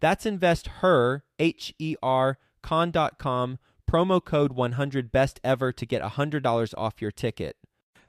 That's investher, H E R, con.com promo code 100 best ever to get $100 off your ticket.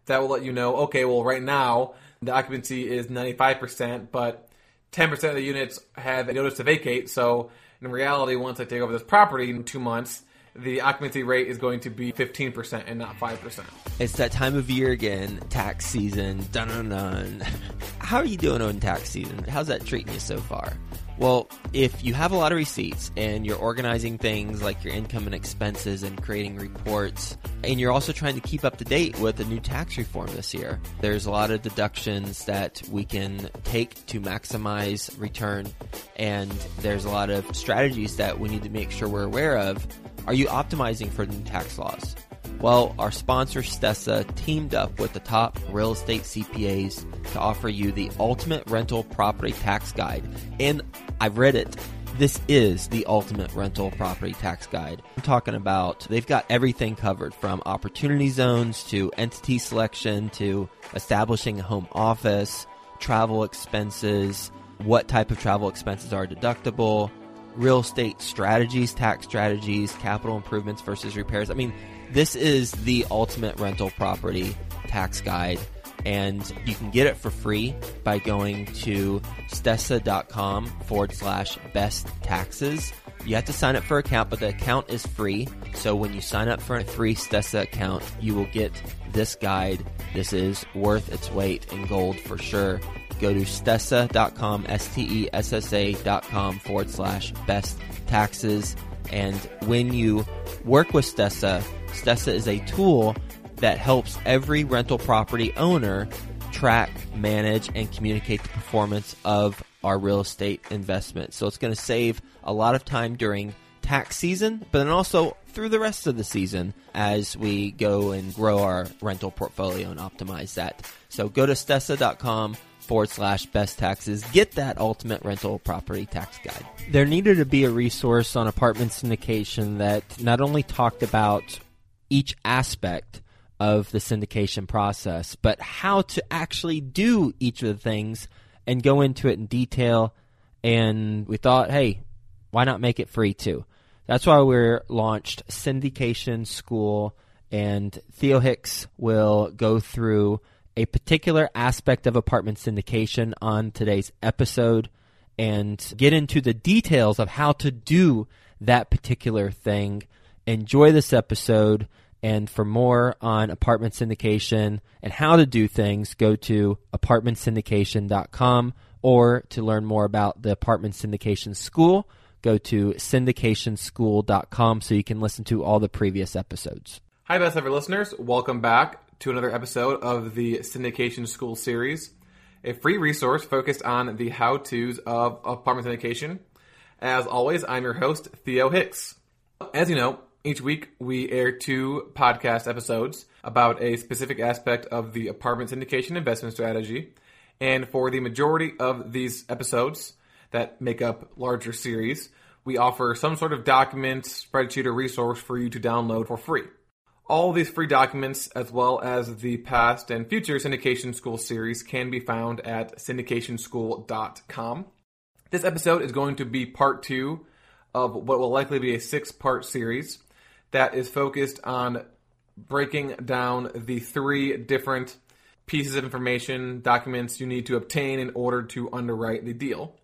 That will let you know, okay, well, right now the occupancy is 95%, but 10% of the units have a notice to vacate. So in reality, once I take over this property in two months, the occupancy rate is going to be 15% and not 5%. It's that time of year again, tax season. Dun dun dun. How are you doing on tax season? How's that treating you so far? Well, if you have a lot of receipts and you're organizing things like your income and expenses and creating reports, and you're also trying to keep up to date with the new tax reform this year, there's a lot of deductions that we can take to maximize return, and there's a lot of strategies that we need to make sure we're aware of. Are you optimizing for the new tax laws? Well, our sponsor Stessa teamed up with the top real estate CPAs to offer you the ultimate rental property tax guide. And I've read it. This is the ultimate rental property tax guide. I'm talking about they've got everything covered from opportunity zones to entity selection to establishing a home office, travel expenses, what type of travel expenses are deductible, real estate strategies, tax strategies, capital improvements versus repairs. I mean, this is the ultimate rental property tax guide, and you can get it for free by going to stessa.com forward slash best taxes. You have to sign up for an account, but the account is free. So when you sign up for a free Stessa account, you will get this guide. This is worth its weight in gold for sure. Go to stessa.com, S-T-E-S-S-A.com forward slash best taxes. And when you work with Stessa, Stessa is a tool that helps every rental property owner track, manage, and communicate the performance of our real estate investment. So it's going to save a lot of time during tax season, but then also through the rest of the season as we go and grow our rental portfolio and optimize that. So go to stessa.com forward slash best taxes. Get that ultimate rental property tax guide. There needed to be a resource on apartment syndication that not only talked about each aspect of the syndication process, but how to actually do each of the things and go into it in detail. And we thought, hey, why not make it free too? That's why we launched Syndication School, and Theo Hicks will go through a particular aspect of apartment syndication on today's episode and get into the details of how to do that particular thing. Enjoy this episode. And for more on apartment syndication and how to do things, go to apartmentsyndication.com or to learn more about the apartment syndication school, go to syndicationschool.com so you can listen to all the previous episodes. Hi, best ever listeners. Welcome back to another episode of the Syndication School series, a free resource focused on the how to's of apartment syndication. As always, I'm your host, Theo Hicks. As you know, each week, we air two podcast episodes about a specific aspect of the apartment syndication investment strategy. And for the majority of these episodes that make up larger series, we offer some sort of document, spreadsheet, or resource for you to download for free. All these free documents, as well as the past and future Syndication School series, can be found at syndicationschool.com. This episode is going to be part two of what will likely be a six part series that is focused on breaking down the three different pieces of information, documents you need to obtain in order to underwrite the deal.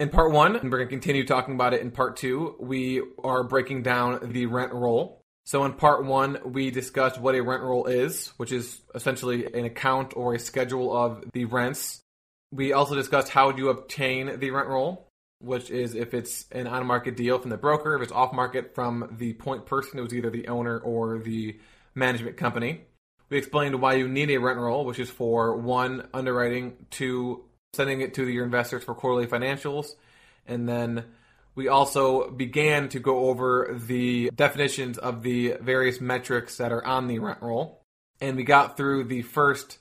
In part one, and we're going to continue talking about it in part two, we are breaking down the rent roll. So in part one, we discussed what a rent roll is, which is essentially an account or a schedule of the rents. We also discussed how you obtain the rent roll, which is if it's an on market deal from the broker, if it's off market from the point person who's either the owner or the management company. We explained why you need a rent roll, which is for one, underwriting, two, sending it to your investors for quarterly financials, and then we also began to go over the definitions of the various metrics that are on the rent roll. And we got through the first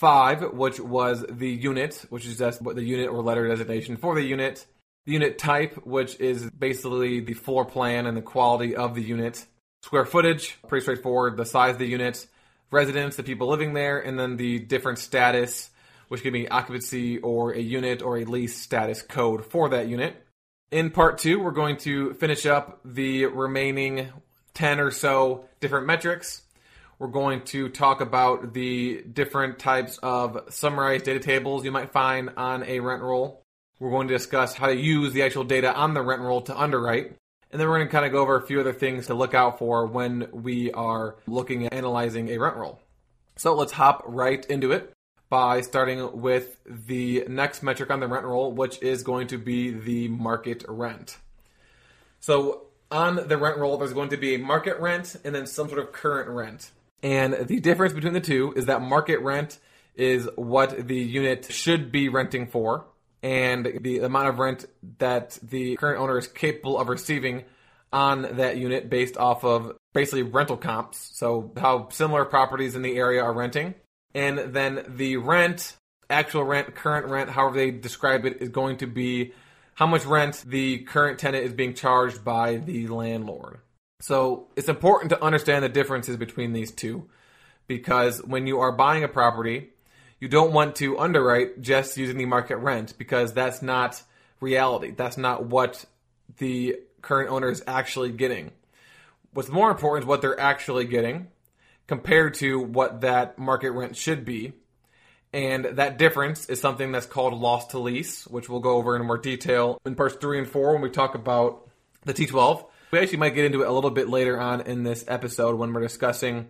five, which was the unit, which is just the unit or letter designation for the unit. The unit type, which is basically the floor plan and the quality of the unit. Square footage, pretty straightforward, the size of the unit. Residents, the people living there, and then the different status, which could be occupancy or a unit or a lease status code for that unit. In part two, we're going to finish up the remaining 10 or so different metrics. We're going to talk about the different types of summarized data tables you might find on a rent roll. We're going to discuss how to use the actual data on the rent roll to underwrite. And then we're going to kind of go over a few other things to look out for when we are looking at analyzing a rent roll. So let's hop right into it by starting with the next metric on the rent roll, which is going to be the market rent. So on the rent roll, there's going to be a market rent and then some sort of current rent. And the difference between the two is that market rent is what the unit should be renting for, and the amount of rent that the current owner is capable of receiving on that unit based off of basically rental comps. So, how similar properties in the area are renting and then the rent, actual rent, current rent, however they describe it, is going to be how much rent the current tenant is being charged by the landlord. So it's important to understand the differences between these two because when you are buying a property, you don't want to underwrite just using the market rent because that's not reality. That's not what the current owner is actually getting. What's more important is what they're actually getting compared to what that market rent should be. And that difference is something that's called loss to lease, which we'll go over in more detail in parts three and four when we talk about the T12. We actually might get into it a little bit later on in this episode when we're discussing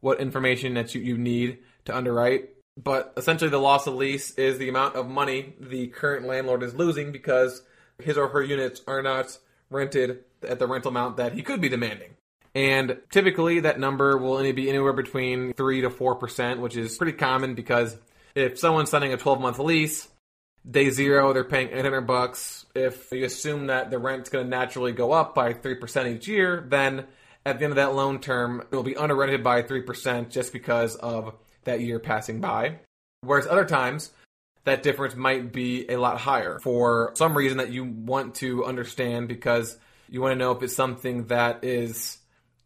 what information that you, you need to underwrite. But essentially, the loss of lease is the amount of money the current landlord is losing because his or her units are not rented at the rental amount that he could be demanding. And typically that number will only be anywhere between 3 to 4%, which is pretty common because if someone's signing a 12 month lease, day zero they're paying 800 bucks. If you assume that the rent's going to naturally go up by 3% each year, then at the end of that loan term, it will be underrented by 3% just because of that year passing by. Whereas other times, that difference might be a lot higher for some reason that you want to understand because you want to know if it's something that is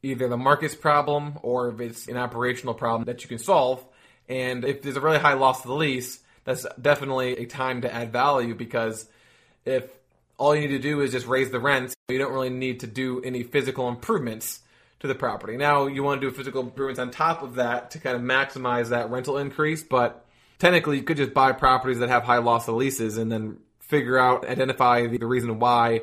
either the market's problem or if it's an operational problem that you can solve. And if there's a really high loss to the lease, that's definitely a time to add value because if all you need to do is just raise the rent, you don't really need to do any physical improvements to the property. Now, you want to do physical improvements on top of that to kind of maximize that rental increase, but technically, you could just buy properties that have high loss of leases and then figure out, identify the reason why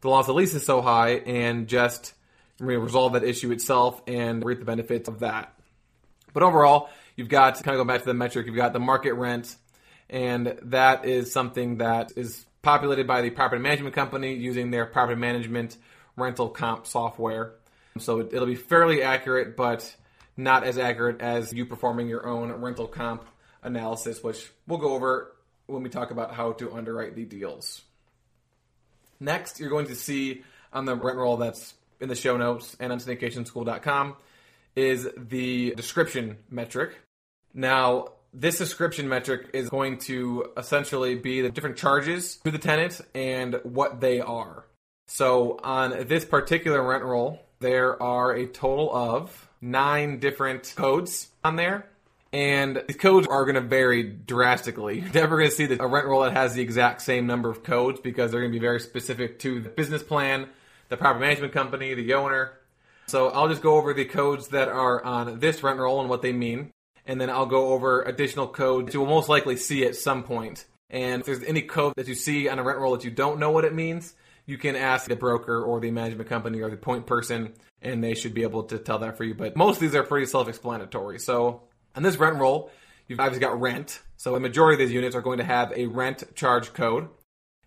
the loss of lease is so high and just going resolve that issue itself and reap the benefits of that. But overall, you've got to kind of go back to the metric. You've got the market rent, and that is something that is populated by the property management company using their property management rental comp software. So it'll be fairly accurate, but not as accurate as you performing your own rental comp analysis, which we'll go over when we talk about how to underwrite the deals. Next, you're going to see on the rent roll that's in the show notes and on syndicationschool.com is the description metric. Now, this description metric is going to essentially be the different charges to the tenant and what they are. So, on this particular rent roll, there are a total of nine different codes on there. And these codes are going to vary drastically. You're never going to see a rent roll that has the exact same number of codes because they're going to be very specific to the business plan, the property management company, the owner. So I'll just go over the codes that are on this rent roll and what they mean. And then I'll go over additional codes you will most likely see at some point. And if there's any code that you see on a rent roll that you don't know what it means, you can ask the broker or the management company or the point person, and they should be able to tell that for you. But most of these are pretty self explanatory. So on this rent roll, you've obviously got rent. So a majority of these units are going to have a rent charge code,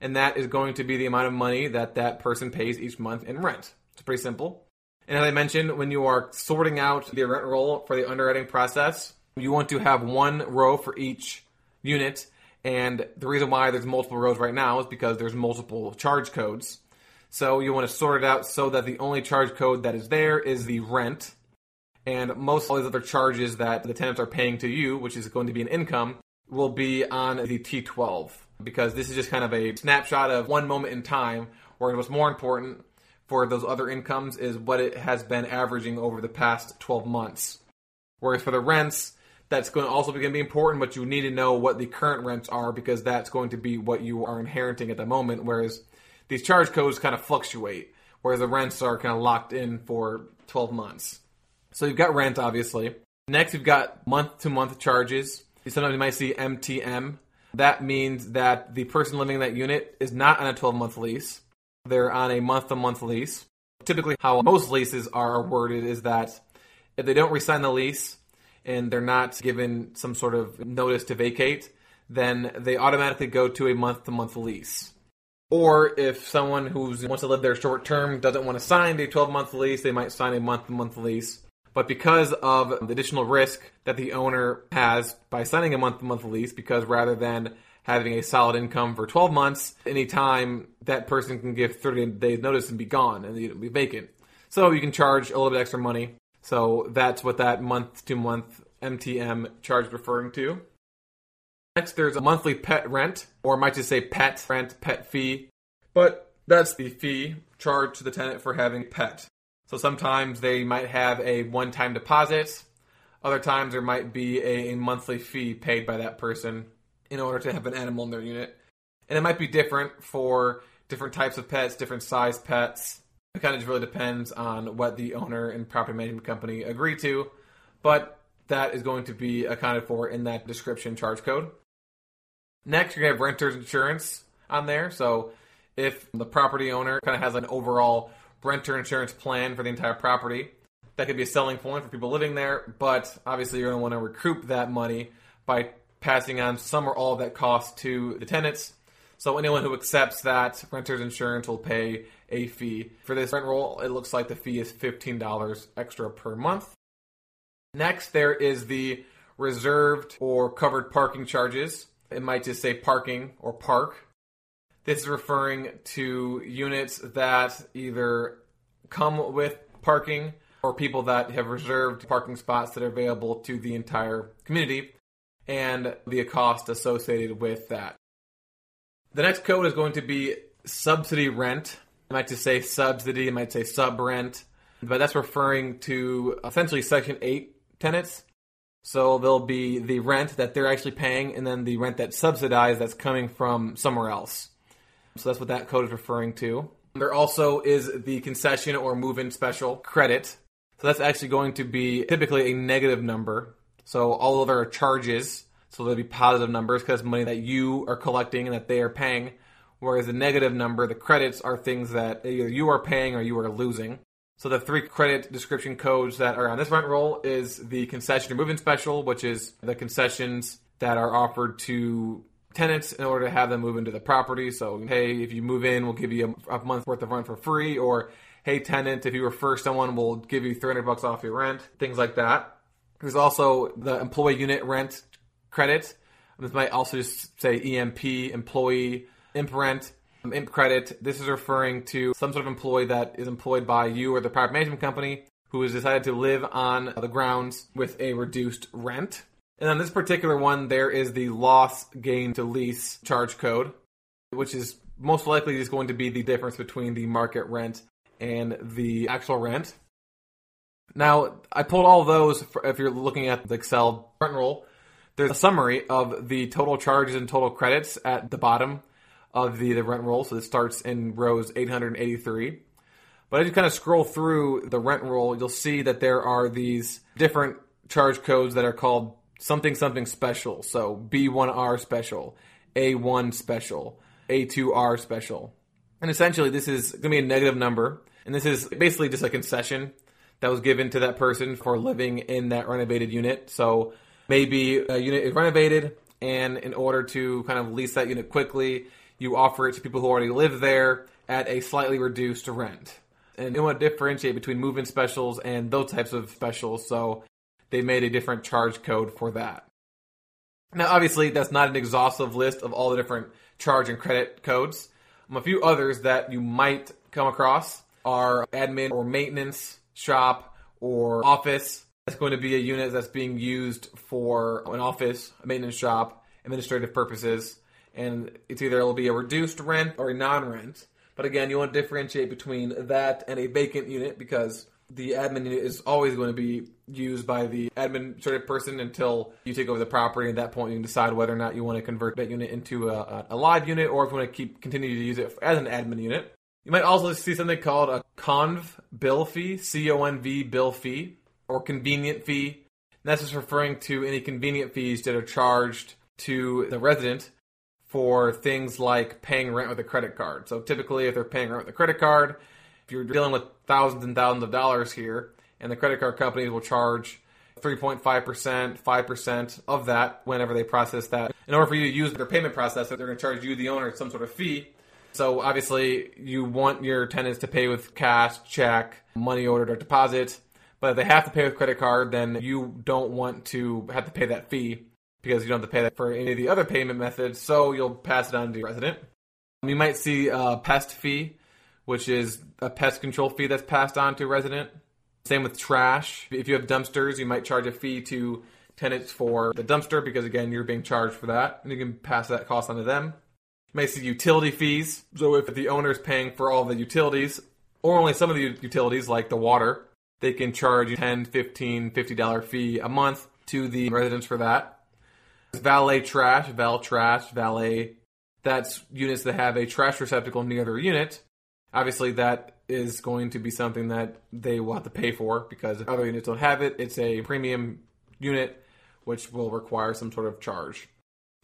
and that is going to be the amount of money that that person pays each month in rent. It's pretty simple. And as I mentioned, when you are sorting out the rent roll for the underwriting process, you want to have one row for each unit. And the reason why there's multiple rows right now is because there's multiple charge codes. So you want to sort it out so that the only charge code that is there is the rent. And most of all these other charges that the tenants are paying to you, which is going to be an income, will be on the T12. Because this is just kind of a snapshot of one moment in time, where what's more important for those other incomes is what it has been averaging over the past 12 months. Whereas for the rents, that's going to also be going to be important, but you need to know what the current rents are because that's going to be what you are inheriting at the moment. Whereas these charge codes kind of fluctuate, whereas the rents are kind of locked in for 12 months. So you've got rent, obviously. Next, you've got month to month charges. Sometimes you might see MTM. That means that the person living in that unit is not on a 12 month lease. They're on a month to month lease. Typically, how most leases are worded is that if they don't resign the lease and they're not given some sort of notice to vacate, then they automatically go to a month to month lease. Or if someone who wants to live there short term doesn't want to sign a 12 month lease, they might sign a month to month lease. But because of the additional risk that the owner has by signing a month to month lease, because rather than having a solid income for 12 months. Anytime that person can give 30 days notice and be gone and be vacant. So you can charge a little bit extra money. So that's what that month to month MTM charge is referring to. Next, there's a monthly pet rent, or might just say pet rent, pet fee. But that's the fee charged to the tenant for having a pet. So sometimes they might have a one time deposit. Other times there might be a monthly fee paid by that person in order to have an animal in their unit. And it might be different for different types of pets, different size pets. It kind of just really depends on what the owner and property management company agree to. But that is going to be accounted for in that description charge code. Next, you're going to have renter's insurance on there. So if the property owner kind of has an overall renter insurance plan for the entire property, that could be a selling point for people living there. But obviously, you're going to want to recoup that money by passing on some or all of that cost to the tenants. So anyone who accepts that renter's insurance will pay a fee. For this rent roll, it looks like the fee is $15 extra per month. Next, there is the reserved or covered parking charges. It might just say parking or park. This is referring to units that either come with parking or people that have reserved parking spots that are available to the entire community and the cost associated with that. The next code is going to be subsidy rent. I might just say subsidy, I might say sub rent, but that's referring to essentially Section 8 tenants. So there'll be the rent that they're actually paying and then the rent that's subsidized that's coming from somewhere else. So that's what that code is referring to. There also is the concession or move in special credit. So that's actually going to be typically a negative number so all of our charges, so there'll be positive numbers because money that you are collecting and that they are paying. Whereas the negative number, the credits are things that either you are paying or you are losing. So the three credit description codes that are on this rent roll is the concession or move-in special, which is the concessions that are offered to tenants in order to have them move into the property. So, hey, if you move in, we'll give you a, a month worth of rent for free, or hey, tenant, if you refer someone, we'll give you 300 bucks off your rent, things like that. There's also the employee unit rent credit. This might also just say EMP, employee, imp rent, um, imp credit. This is referring to some sort of employee that is employed by you or the property management company who has decided to live on the grounds with a reduced rent. And on this particular one, there is the loss gain to lease charge code, which is most likely just going to be the difference between the market rent and the actual rent. Now, I pulled all those for, if you're looking at the Excel rent roll. There's a summary of the total charges and total credits at the bottom of the, the rent roll. So it starts in rows 883. But as you kind of scroll through the rent roll, you'll see that there are these different charge codes that are called something something special. So B1R special, A1 special, A2R special. And essentially, this is going to be a negative number. And this is basically just a concession that was given to that person for living in that renovated unit. So maybe a unit is renovated, and in order to kind of lease that unit quickly, you offer it to people who already live there at a slightly reduced rent. And they want to differentiate between move in specials and those types of specials. So they made a different charge code for that. Now, obviously, that's not an exhaustive list of all the different charge and credit codes. Um, a few others that you might come across are admin or maintenance shop or office. That's going to be a unit that's being used for an office, a maintenance shop, administrative purposes, and it's either it'll be a reduced rent or a non-rent. But again, you want to differentiate between that and a vacant unit because the admin unit is always going to be used by the administrative person until you take over the property. At that point, you can decide whether or not you want to convert that unit into a, a live unit or if you want to keep continue to use it as an admin unit. You might also see something called a conv bill fee, C O N V bill fee, or convenient fee. And that's just referring to any convenient fees that are charged to the resident for things like paying rent with a credit card. So typically, if they're paying rent with a credit card, if you're dealing with thousands and thousands of dollars here, and the credit card companies will charge 3.5%, 5% of that whenever they process that. In order for you to use their payment process, they're going to charge you, the owner, some sort of fee. So obviously, you want your tenants to pay with cash, check, money ordered, or deposit. But if they have to pay with credit card, then you don't want to have to pay that fee because you don't have to pay that for any of the other payment methods. So you'll pass it on to your resident. Um, you might see a pest fee, which is a pest control fee that's passed on to a resident. Same with trash. If you have dumpsters, you might charge a fee to tenants for the dumpster because again, you're being charged for that, and you can pass that cost on to them. You may see utility fees. So if the owner is paying for all the utilities, or only some of the utilities like the water, they can charge you 10 15 $50 fee a month to the residents for that. Valet trash, val trash, valet. That's units that have a trash receptacle near their unit. Obviously, that is going to be something that they will have to pay for because other units don't have it, it's a premium unit which will require some sort of charge.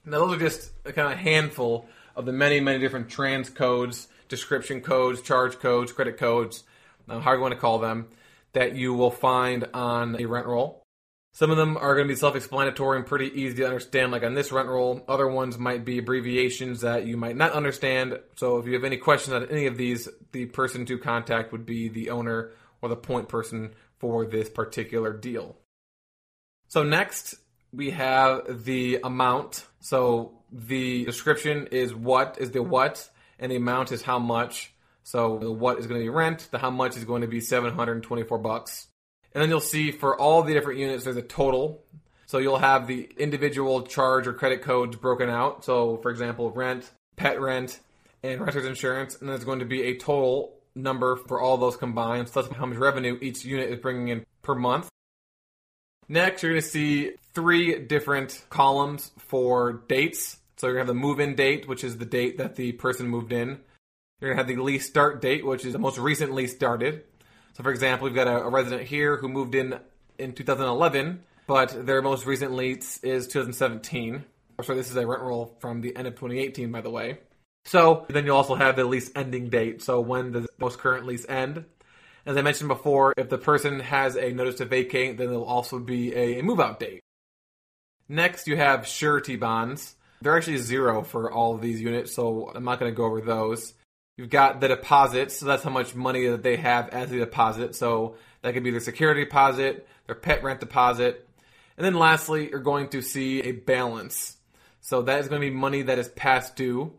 Now, those are just a kind of handful of the many, many different trans codes, description codes, charge codes, credit codes, uh, however you want to call them, that you will find on a rent roll. Some of them are going to be self explanatory and pretty easy to understand, like on this rent roll. Other ones might be abbreviations that you might not understand. So if you have any questions on any of these, the person to contact would be the owner or the point person for this particular deal. So next, we have the amount. So the description is what is the what, and the amount is how much. So the what is going to be rent, the how much is going to be 724 bucks. And then you'll see for all the different units, there's a total. So you'll have the individual charge or credit codes broken out. So, for example, rent, pet rent, and renter's insurance. And there's going to be a total number for all those combined. So that's how much revenue each unit is bringing in per month. Next, you're going to see three different columns for dates. So you're going to have the move in date, which is the date that the person moved in. You're going to have the lease start date, which is the most recent lease started. So, for example, we've got a, a resident here who moved in in 2011, but their most recent lease is 2017. So this is a rent roll from the end of 2018, by the way. So then you also have the lease ending date. So when does the most current lease end? As I mentioned before, if the person has a notice to vacate, then there'll also be a, a move out date. Next, you have surety bonds. They're actually zero for all of these units, so I'm not going to go over those. You've got the deposits, so that's how much money that they have as the deposit. So that could be their security deposit, their pet rent deposit. And then lastly, you're going to see a balance. So that is going to be money that is past due,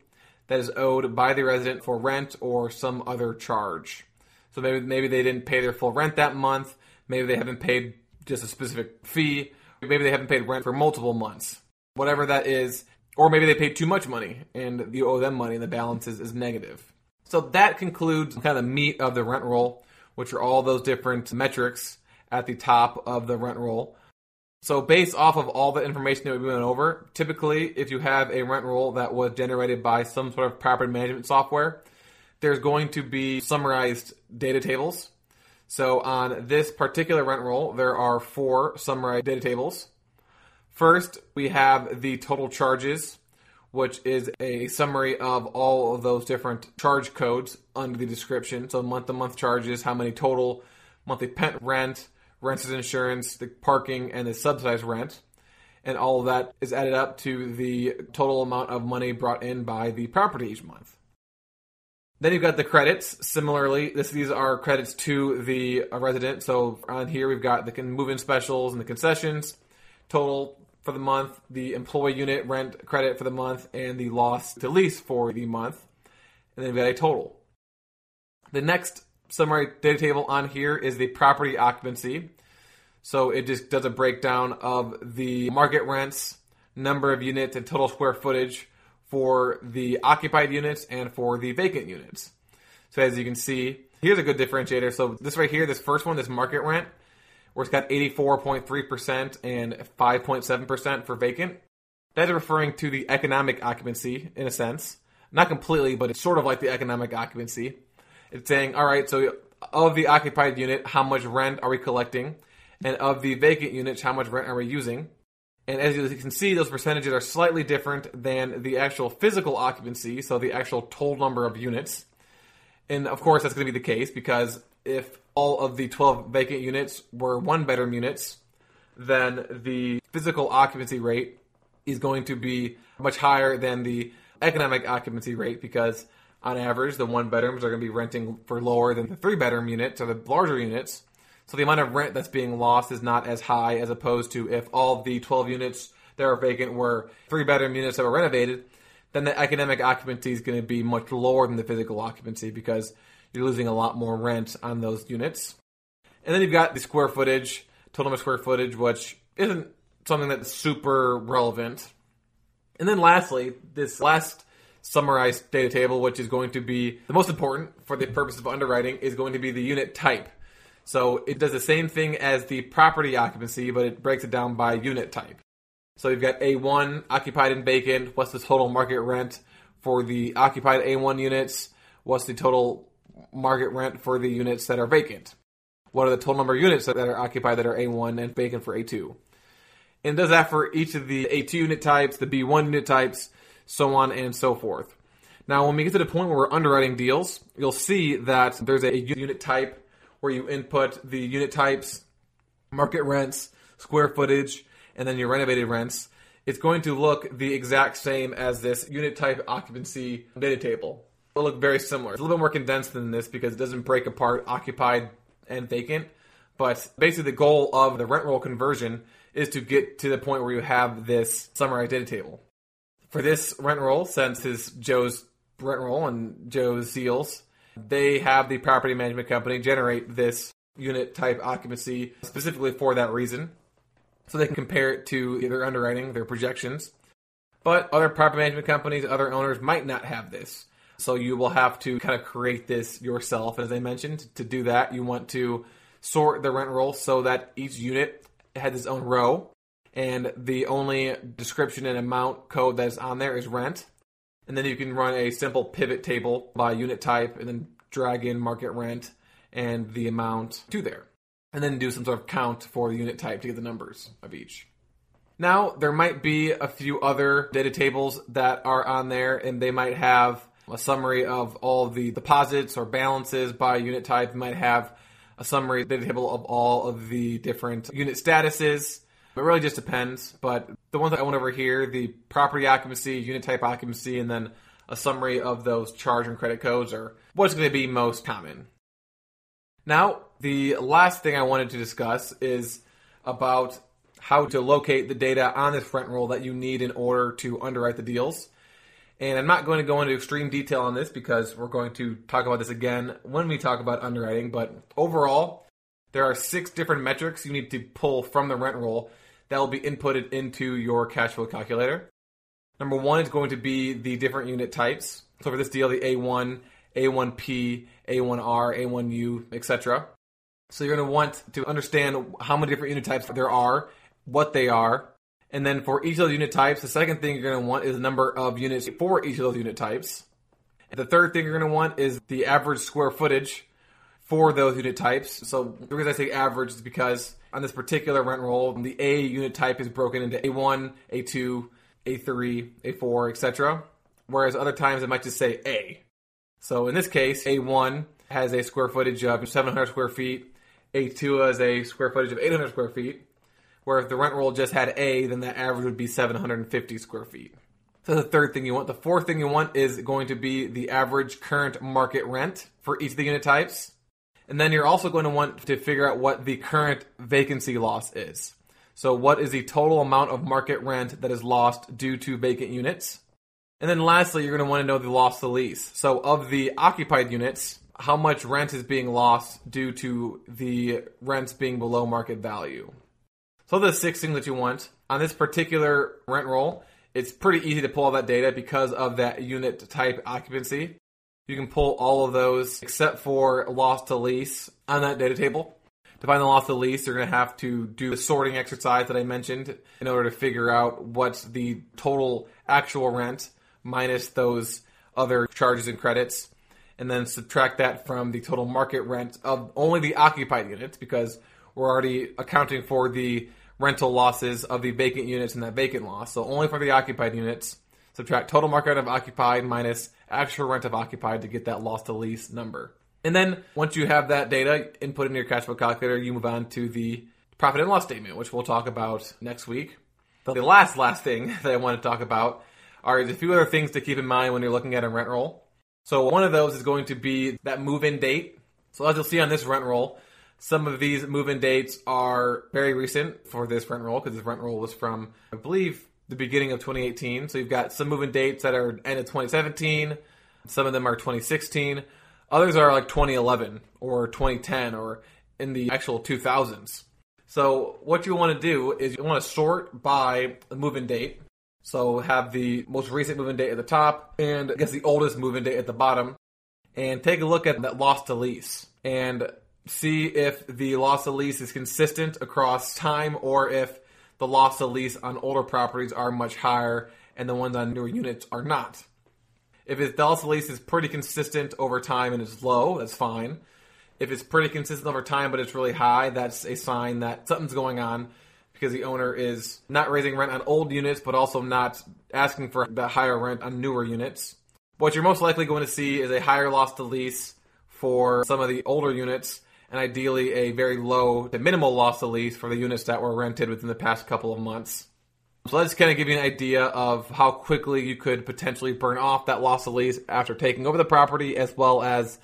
that is owed by the resident for rent or some other charge. So maybe maybe they didn't pay their full rent that month. Maybe they haven't paid just a specific fee. Maybe they haven't paid rent for multiple months. Whatever that is, or maybe they paid too much money and you owe them money and the balance is, is negative. So that concludes kind of the meat of the rent roll, which are all those different metrics at the top of the rent roll. So based off of all the information that we went over, typically if you have a rent roll that was generated by some sort of property management software, there's going to be summarized data tables. So on this particular rent roll, there are four summarized data tables. First, we have the total charges, which is a summary of all of those different charge codes under the description. So month to month charges, how many total monthly pent rent, renters insurance, the parking, and the subsidized rent. And all of that is added up to the total amount of money brought in by the property each month. Then you've got the credits. Similarly, this, these are credits to the resident. So on here we've got the move-in specials and the concessions. Total for the month, the employee unit rent credit for the month, and the loss to lease for the month. And then we've got a total. The next summary data table on here is the property occupancy. So it just does a breakdown of the market rents, number of units, and total square footage for the occupied units and for the vacant units. So as you can see, here's a good differentiator. So this right here, this first one, this market rent, where it's got 84.3% and 5.7% for vacant. That is referring to the economic occupancy in a sense. Not completely, but it's sort of like the economic occupancy. It's saying, all right, so of the occupied unit, how much rent are we collecting? And of the vacant units, how much rent are we using? And as you can see, those percentages are slightly different than the actual physical occupancy, so the actual total number of units. And of course, that's going to be the case because if all of the 12 vacant units were one bedroom units, then the physical occupancy rate is going to be much higher than the economic occupancy rate because on average, the one bedrooms are going to be renting for lower than the three bedroom units or the larger units. So the amount of rent that's being lost is not as high as opposed to if all the 12 units that are vacant were three bedroom units that were renovated, then the economic occupancy is going to be much lower than the physical occupancy because you're losing a lot more rent on those units. And then you've got the square footage, total square footage, which isn't something that's super relevant. And then lastly, this last summarized data table, which is going to be the most important for the purpose of underwriting, is going to be the unit type. So it does the same thing as the property occupancy, but it breaks it down by unit type. So you've got A1 occupied and vacant. What's the total market rent for the occupied A1 units? What's the total market rent for the units that are vacant? What are the total number of units that are occupied that are A1 and vacant for A2? And does that for each of the A2 unit types, the B1 unit types, so on and so forth. Now, when we get to the point where we're underwriting deals, you'll see that there's a unit type where you input the unit types, market rents, square footage, and then your renovated rents. It's going to look the exact same as this unit type occupancy data table. It'll look very similar. It's a little bit more condensed than this because it doesn't break apart occupied and vacant. But basically, the goal of the rent roll conversion is to get to the point where you have this summarized data table. For this rent roll, since it's Joe's rent roll and Joe's seals, they have the property management company generate this unit type occupancy specifically for that reason. So they can compare it to their underwriting, their projections. But other property management companies, other owners might not have this. So you will have to kind of create this yourself. As I mentioned, to do that, you want to sort the rent roll so that each unit has its own row. And the only description and amount code that is on there is rent. And then you can run a simple pivot table by unit type and then drag in market rent and the amount to there. And then do some sort of count for the unit type to get the numbers of each. Now, there might be a few other data tables that are on there, and they might have a summary of all the deposits or balances by unit type. You might have a summary data table of all of the different unit statuses. It really just depends. But the ones that I went over here, the property occupancy, unit type occupancy, and then a summary of those charge and credit codes are what's going to be most common. Now, the last thing I wanted to discuss is about how to locate the data on this rent roll that you need in order to underwrite the deals. And I'm not going to go into extreme detail on this because we're going to talk about this again when we talk about underwriting. But overall, there are six different metrics you need to pull from the rent roll that will be inputted into your cash flow calculator. Number one is going to be the different unit types. So for this deal, the A1, A1P, A1R, A1U, etc. So you're going to want to understand how many different unit types there are, what they are, and then for each of those unit types, the second thing you're going to want is the number of units for each of those unit types. And the third thing you're going to want is the average square footage for those unit types. So the reason I say average is because on this particular rent roll, the A unit type is broken into A1, A2, A3, A4, etc. Whereas other times it might just say A. So in this case, A1 has a square footage of 700 square feet. A2 has a square footage of 800 square feet. Where if the rent roll just had A, then that average would be 750 square feet. So the third thing you want. The fourth thing you want is going to be the average current market rent for each of the unit types. And then you're also going to want to figure out what the current vacancy loss is. So what is the total amount of market rent that is lost due to vacant units? And then lastly, you're going to want to know the loss to lease. So of the occupied units, how much rent is being lost due to the rents being below market value. So the six things that you want on this particular rent roll, it's pretty easy to pull all that data because of that unit type occupancy. You can pull all of those except for loss to lease on that data table. To find the loss to lease, you're going to have to do the sorting exercise that I mentioned in order to figure out what's the total actual rent minus those other charges and credits, and then subtract that from the total market rent of only the occupied units because we're already accounting for the rental losses of the vacant units and that vacant loss. So only for the occupied units, subtract total market of occupied minus actual rent of occupied to get that loss to lease number. And then once you have that data input in your cash flow calculator, you move on to the profit and loss statement, which we'll talk about next week. The last last thing that I want to talk about are a few other things to keep in mind when you're looking at a rent roll. So one of those is going to be that move-in date. So as you'll see on this rent roll, some of these move-in dates are very recent for this rent roll because this rent roll was from, I believe, the beginning of 2018. So you've got some move-in dates that are end of 2017. Some of them are 2016. Others are like 2011 or 2010 or in the actual 2000s. So what you want to do is you want to sort by the move-in date. So have the most recent move-in date at the top and I guess the oldest move-in date at the bottom. And take a look at that loss to lease and see if the loss to lease is consistent across time or if the loss to lease on older properties are much higher and the ones on newer units are not. If its loss to lease is pretty consistent over time and is low, that's fine. If it's pretty consistent over time but it's really high, that's a sign that something's going on because the owner is not raising rent on old units but also not asking for the higher rent on newer units. What you're most likely going to see is a higher loss to lease for some of the older units and ideally a very low to minimal loss to lease for the units that were rented within the past couple of months. So let's kind of give you an idea of how quickly you could potentially burn off that loss of lease after taking over the property, as well as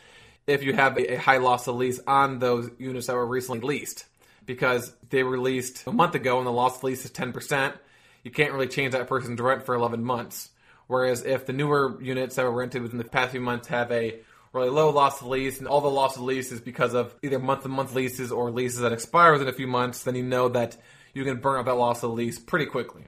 if you have a high loss of lease on those units that were recently leased. Because they were leased a month ago and the loss of lease is 10%, you can't really change that person's rent for 11 months. Whereas if the newer units that were rented within the past few months have a really low loss of lease, and all the loss of lease is because of either month to month leases or leases that expire within a few months, then you know that you can burn up that loss of lease pretty quickly.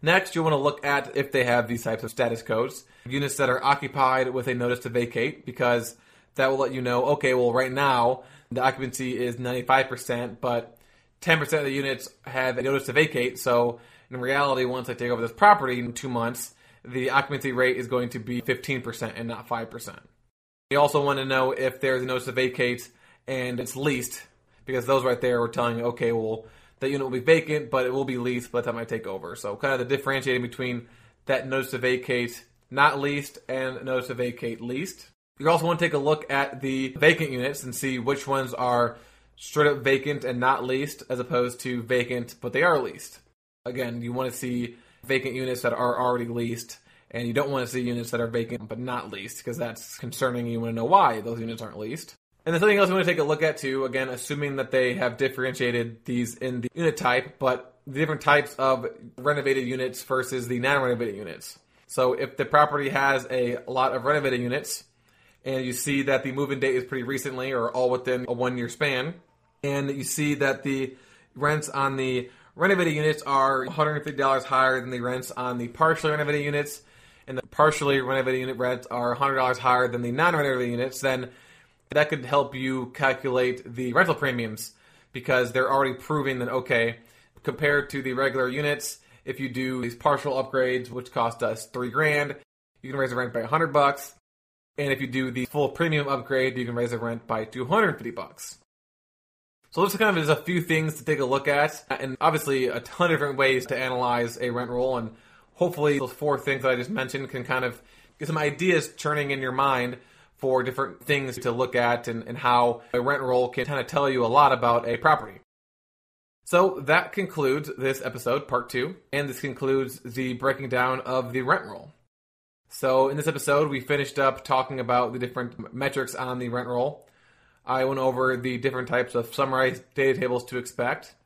Next, you'll want to look at if they have these types of status codes. Units that are occupied with a notice to vacate, because that will let you know, okay, well, right now, the occupancy is 95%, but 10% of the units have a notice to vacate. So, in reality, once I take over this property in two months, the occupancy rate is going to be 15% and not 5%. You also want to know if there's a notice to vacate and it's leased, because those right there are telling you, okay, well, that unit will be vacant, but it will be leased by the time I take over. So kind of the differentiating between that notice to vacate not leased and notice to vacate leased. You also want to take a look at the vacant units and see which ones are straight up vacant and not leased as opposed to vacant but they are leased. Again, you want to see vacant units that are already leased and you don't want to see units that are vacant but not leased because that's concerning. You want to know why those units aren't leased. And there's something else we want to take a look at too, again, assuming that they have differentiated these in the unit type, but the different types of renovated units versus the non-renovated units. So if the property has a lot of renovated units, and you see that the move-in date is pretty recently or all within a one-year span, and you see that the rents on the renovated units are $150 higher than the rents on the partially renovated units, and the partially renovated unit rents are $100 higher than the non-renovated units, then that could help you calculate the rental premiums because they're already proving that okay, compared to the regular units, if you do these partial upgrades, which cost us three grand, you can raise the rent by hundred bucks. And if you do the full premium upgrade, you can raise the rent by 250 bucks. So this kind of is a few things to take a look at, and obviously a ton of different ways to analyze a rent roll. And hopefully those four things that I just mentioned can kind of get some ideas churning in your mind for different things to look at and, and how a rent roll can kind of tell you a lot about a property. So that concludes this episode, part two, and this concludes the breaking down of the rent roll. So in this episode, we finished up talking about the different metrics on the rent roll. I went over the different types of summarized data tables to expect.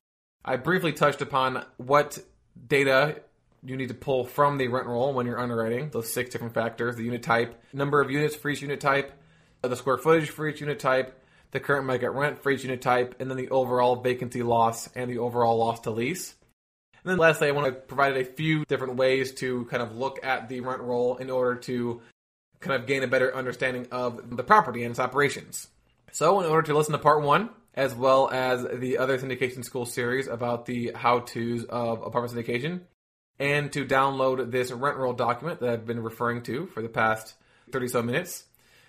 I briefly touched upon what data you need to pull from the rent roll when you're underwriting, those six different factors the unit type, number of units for each unit type, the square footage for each unit type, the current market rent for each unit type, and then the overall vacancy loss and the overall loss to lease. And then lastly, I want to provide a few different ways to kind of look at the rent roll in order to kind of gain a better understanding of the property and its operations. So, in order to listen to part one, as well as the other syndication school series about the how to's of apartment syndication, and to download this rent roll document that I've been referring to for the past 30 some minutes,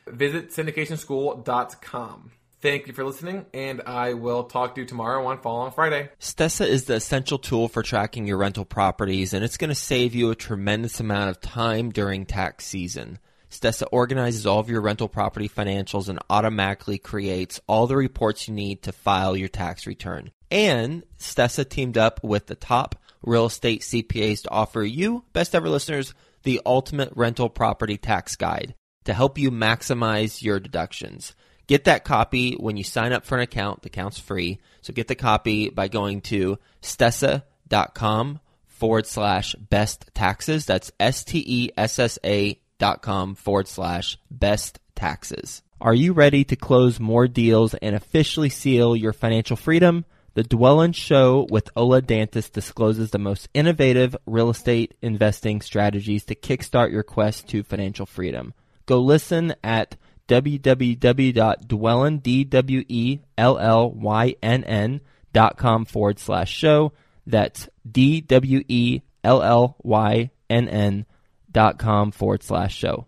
visit syndicationschool.com. Thank you for listening, and I will talk to you tomorrow on Follow Along Friday. Stessa is the essential tool for tracking your rental properties, and it's going to save you a tremendous amount of time during tax season. Stessa organizes all of your rental property financials and automatically creates all the reports you need to file your tax return. And Stessa teamed up with the top real estate CPAs to offer you, best ever listeners, the ultimate rental property tax guide to help you maximize your deductions. Get that copy when you sign up for an account. The account's free. So get the copy by going to stessa.com forward slash best taxes. That's S T E S S A dot com forward slash best taxes. Are you ready to close more deals and officially seal your financial freedom? The Dwellynn Show with Ola Dantis discloses the most innovative real estate investing strategies to kickstart your quest to financial freedom. Go listen at www.dwellynn forward slash show. That's D W E L L Y N N dot com forward slash show.